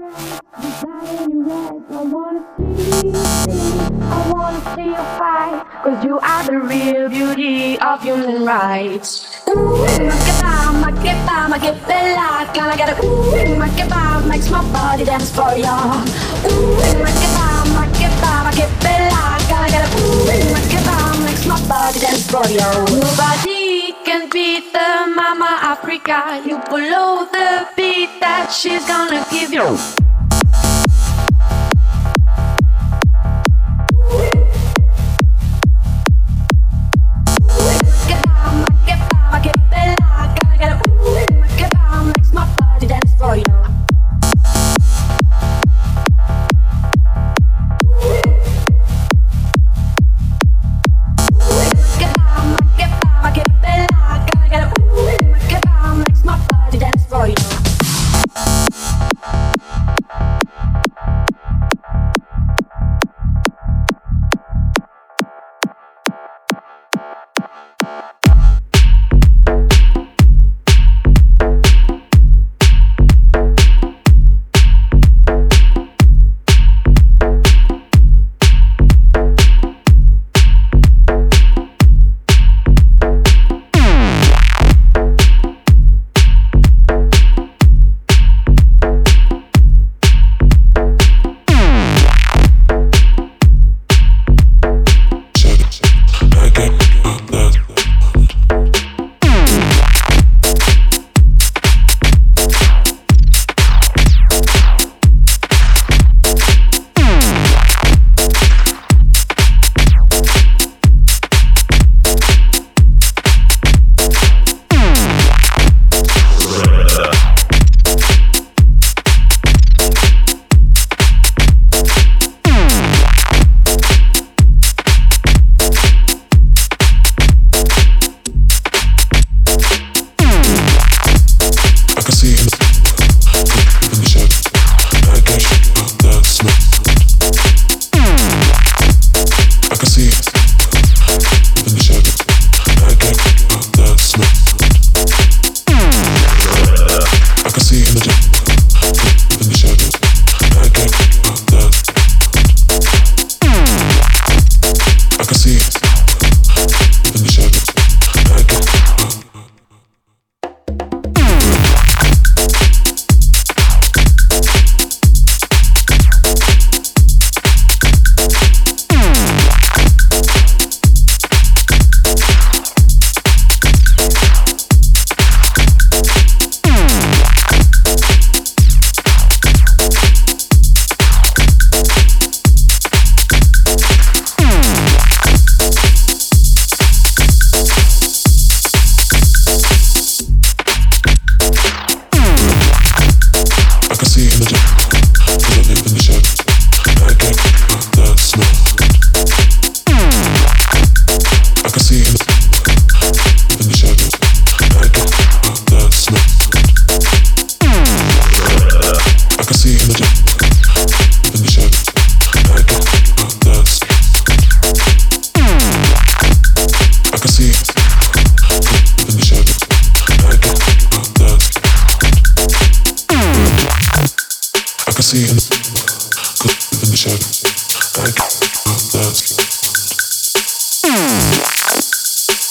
I wanna see, I wanna see you fight Cause you are the real beauty of human rights Ooh, Makeba, Makeba, maquetela Can I get a ooh, Makeba Makes my body dance for ya Ooh, Makeba, Makeba, maquetela Can I get a ooh, Makeba Makes my body dance for ya Nobody can beat them Africa, you below the beat that she's gonna give you.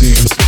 seems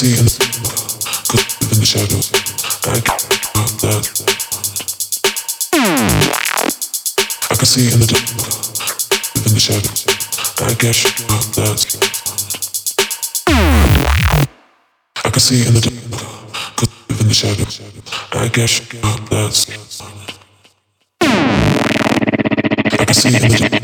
can see in the, could live in the shadows. I get that. I can see in the dark, in the shadows. I guess that. I can see in the dark, live in the shadows. I guess that's. I can see in the dark,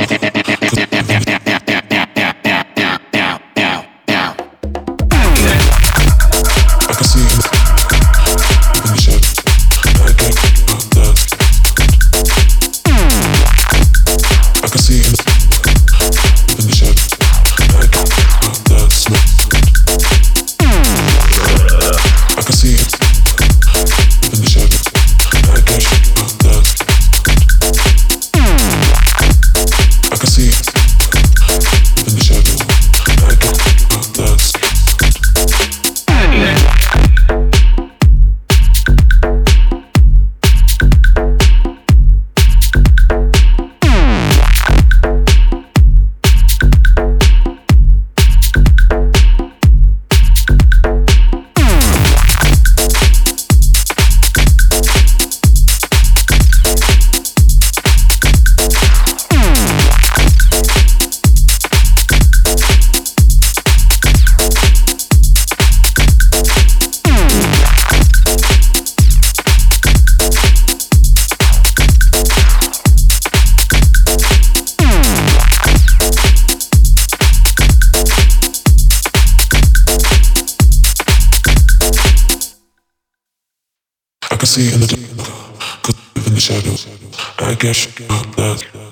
can see in the dark, live in the shadows. I guess you got that.